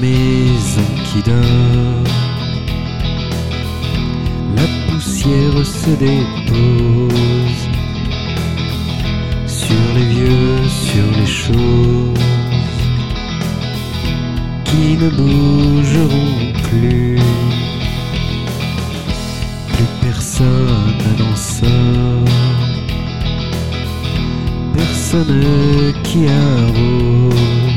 maison qui dort, la poussière se dépose sur les vieux, sur les choses qui ne bougeront plus. Plus personne n'en sort, personne qui arrose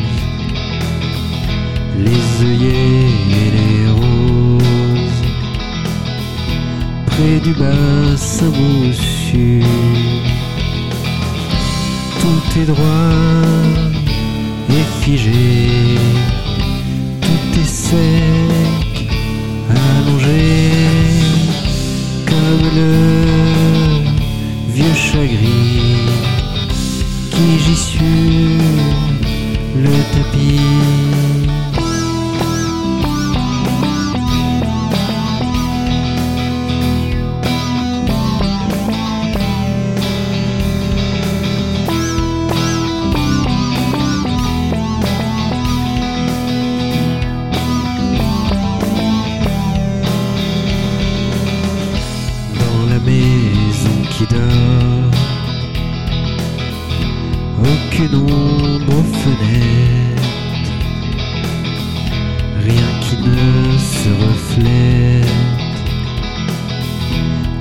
Tout est droit et figé, tout est sec, allongé comme le vieux chagrin qui suis le tapis. Aucune ombre aux fenêtres, rien qui ne se reflète,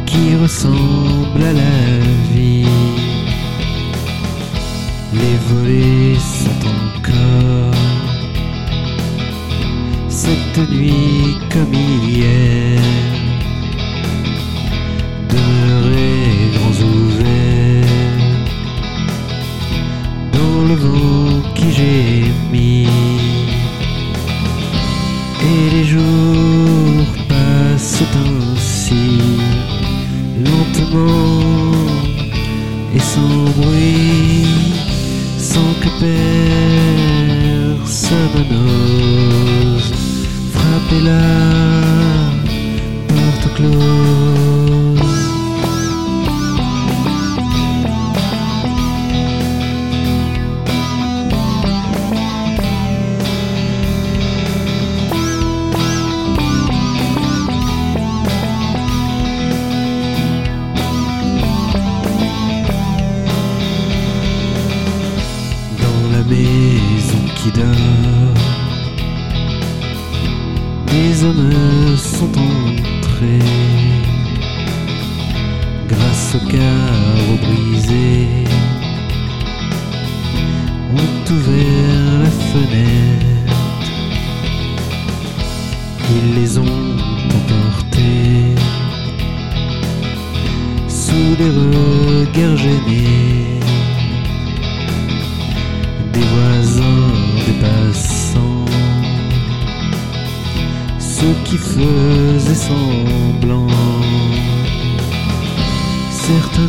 qui ressemble à la vie. Les volets sont encore cette nuit comme hier maison qui dort. Des hommes sont entrés grâce au carreau brisé. Ont ouvert la fenêtre, ils les ont emportés sous les regards gênés ceux qui faisaient semblant. Certains